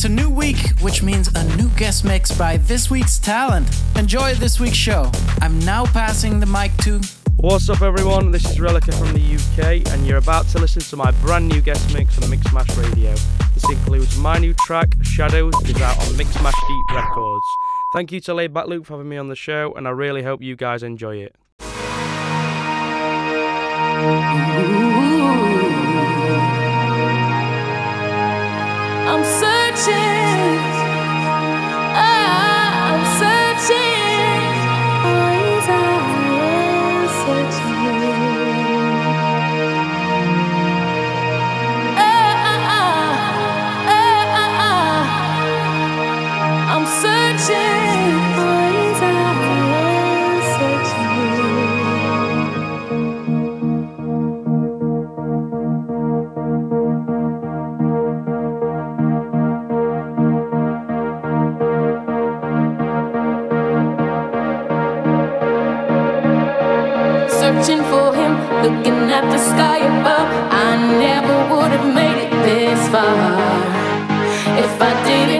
It's a new week, which means a new guest mix by this week's talent. Enjoy this week's show. I'm now passing the mic to. What's up, everyone? This is Relicah from the UK, and you're about to listen to my brand new guest mix on Mixmash Radio. This includes my new track, Shadows, is out on Mixmash Deep Records. Thank you to Laidback Luke for having me on the show, and I really hope you guys enjoy it. I'm searching. I'm if I didn't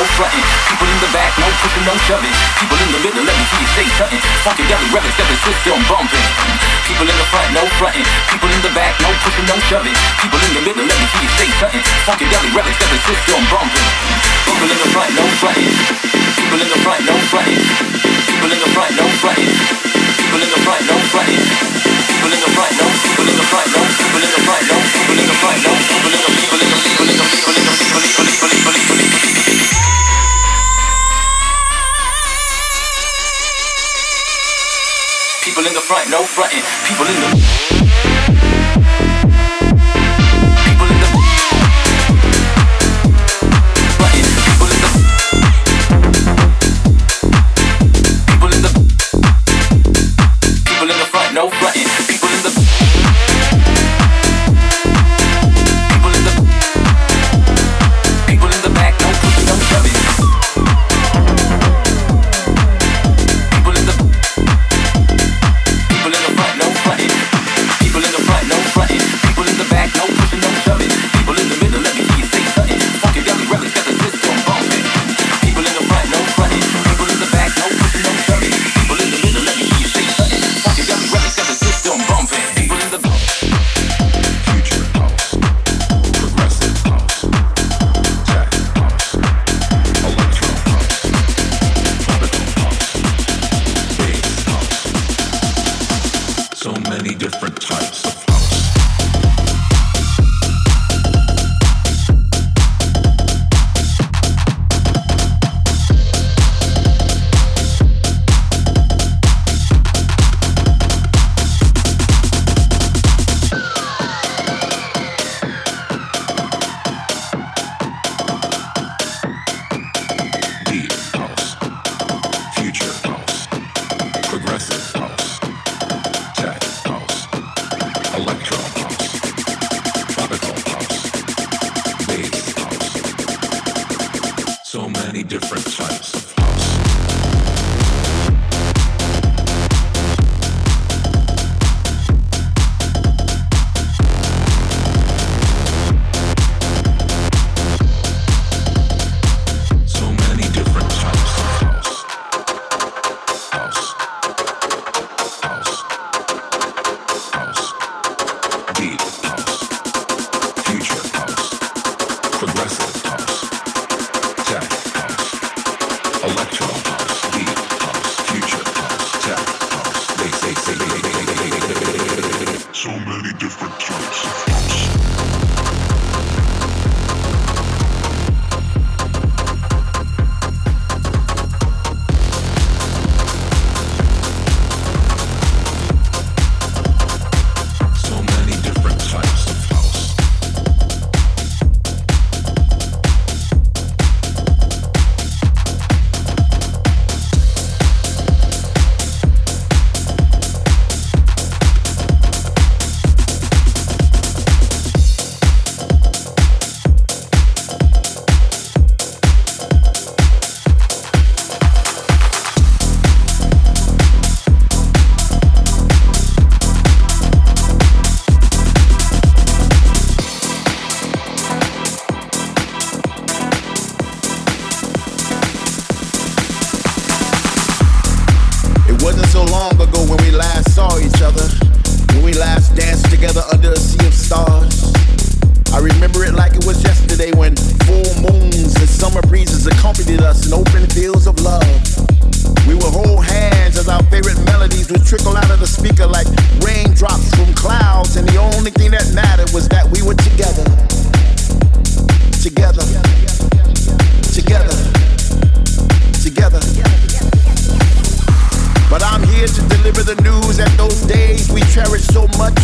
no frontin'. People in the back, no pushing, no shoving. People in the middle, let me see you say something. Funkadelic records, that the system bumping. People in the front, no frontin'. People in the back, no pushing, no shoving. People in the middle, let me see you say something. Funkadelic records, that the system bumping. People in the front, no frontin'. People in the front, no frontin'. People in the front, no frontin'. People in the front, no frontin'. People in the front, no. People in the front, no. People in the front, no. People in the front, no. People in the people in the people in the people in the people in the people in the people in the People in the front, no fronting. People in the. so long ago when we last saw each other, when we last danced together under a sea of stars. I remember it like it was yesterday when full moons and summer breezes accompanied us in open fields of love. We would hold hands as our favorite melodies would trickle out of the speaker like raindrops from clouds, and the only thing that mattered was that we were together. Together. Together. Together. together. But I'm here to deliver the news that those days we cherish so much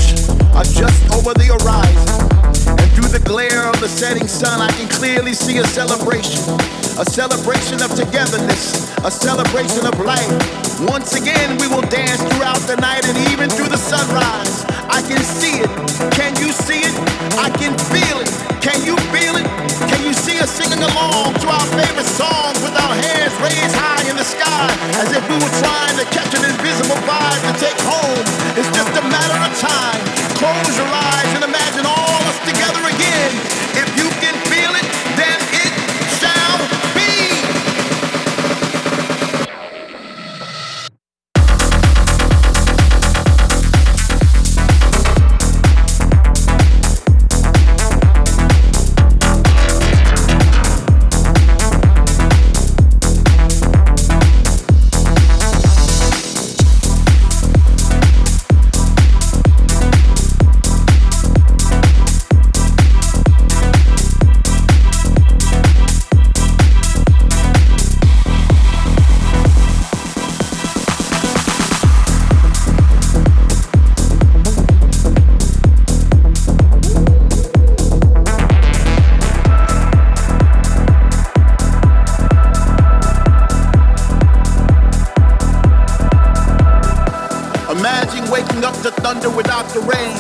are just over the horizon. And through the glare of the setting sun, I can clearly see a celebration. A celebration of togetherness, a celebration of life. Once again, we will dance throughout the night and even through the sunrise. I can see it. Can you see it? I can feel it. Can you feel it? Can you see us singing along to our favorite songs with our hands raised high in the sky as if we were trying to catch an invisible vibe to take home? It's just a matter of time. Close your eyes and imagine all of us together thunder without the rain,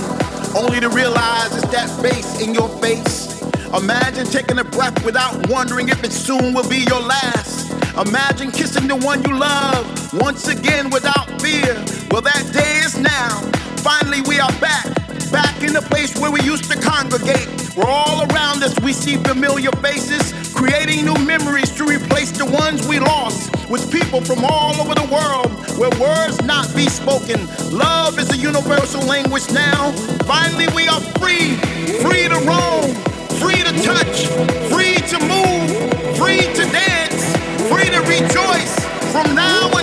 only to realize it's that bass in your face. Imagine taking a breath without wondering if it soon will be your last. Imagine kissing the one you love once again without fear. Well, that day is now. Finally, we are back, back in the place where we used to congregate. Where all around us we see familiar faces, creating new memories to replace the ones we lost with people from all over the world where words not be spoken. Love is a universal language now. Finally, we are free, free to roam, free to touch, free to move, free to dance, free to rejoice from now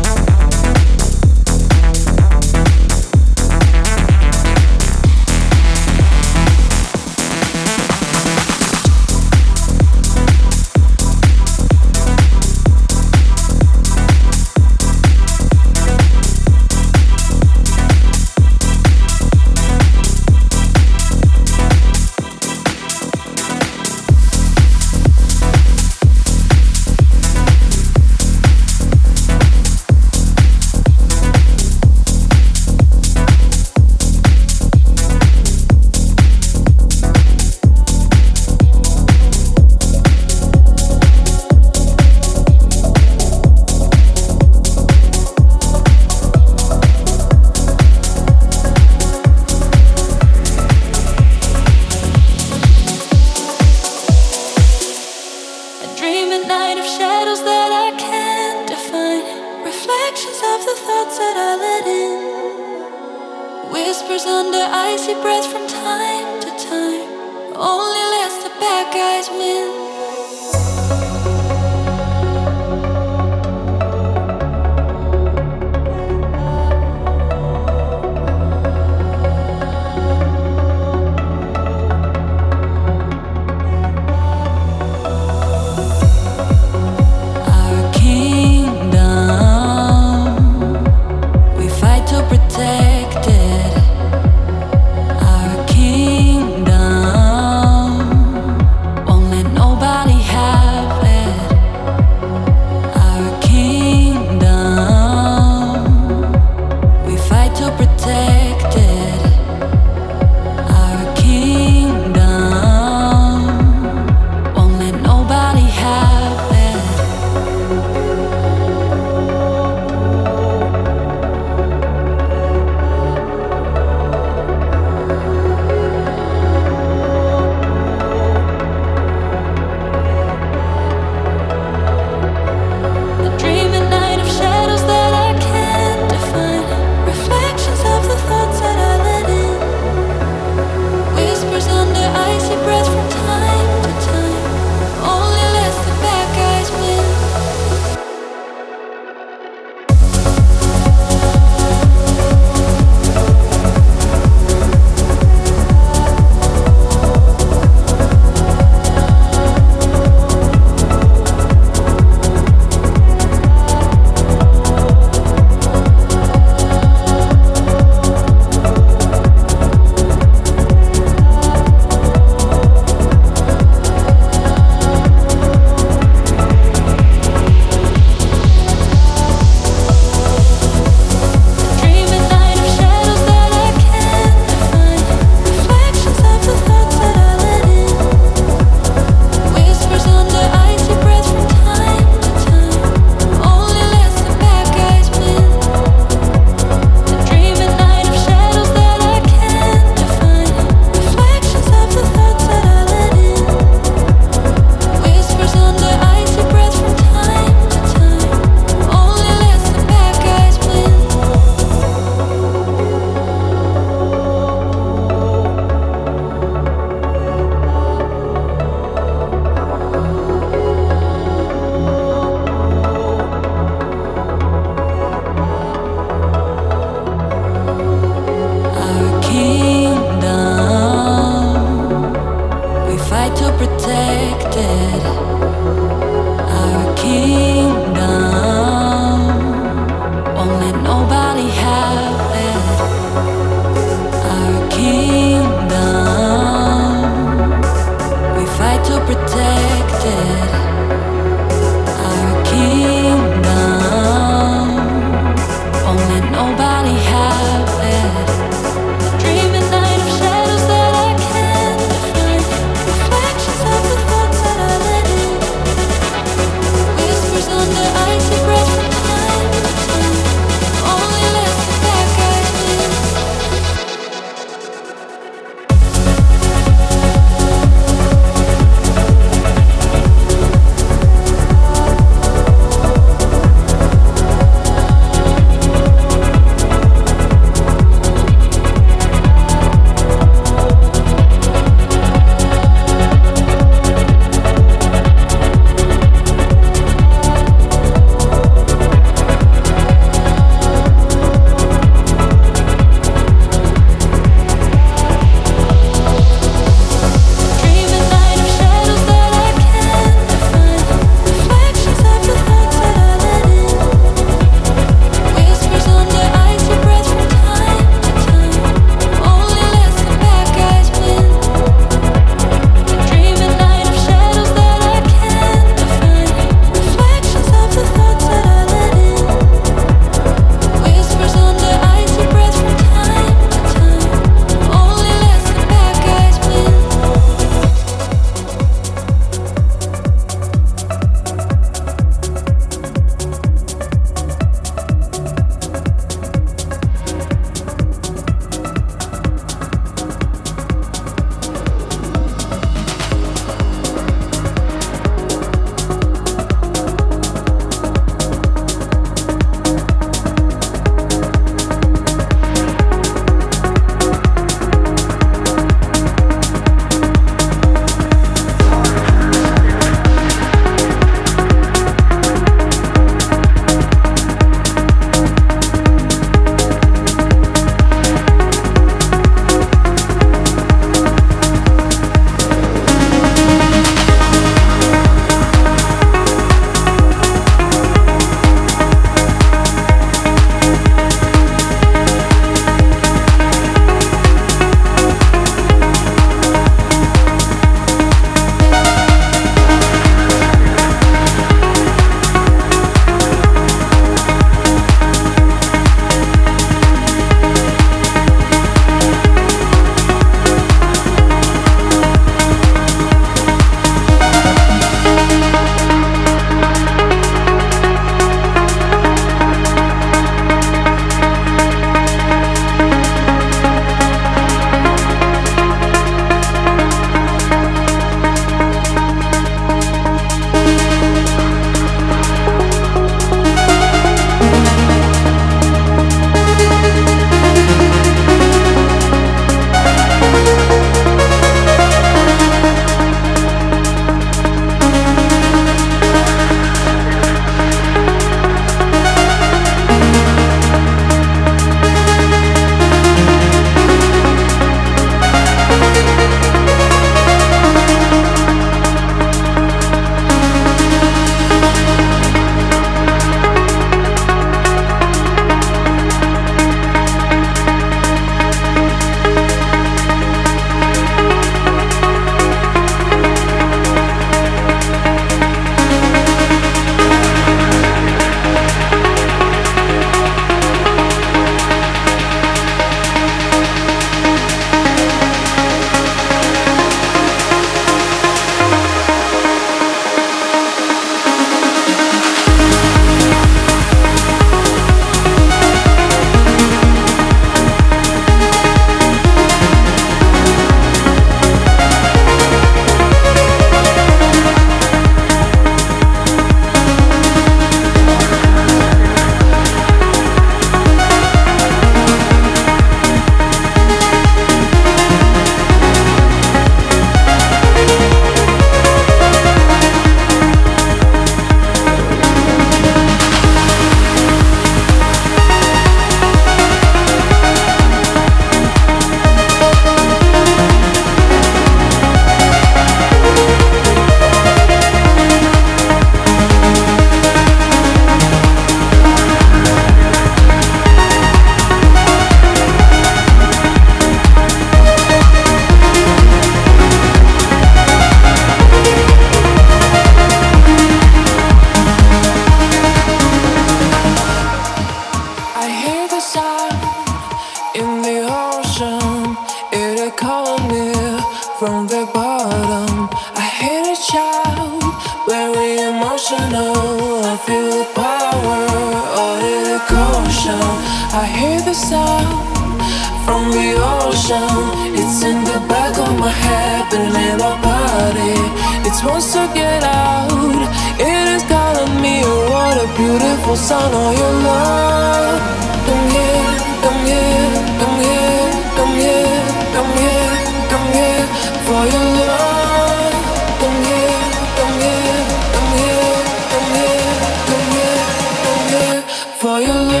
for your love.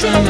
children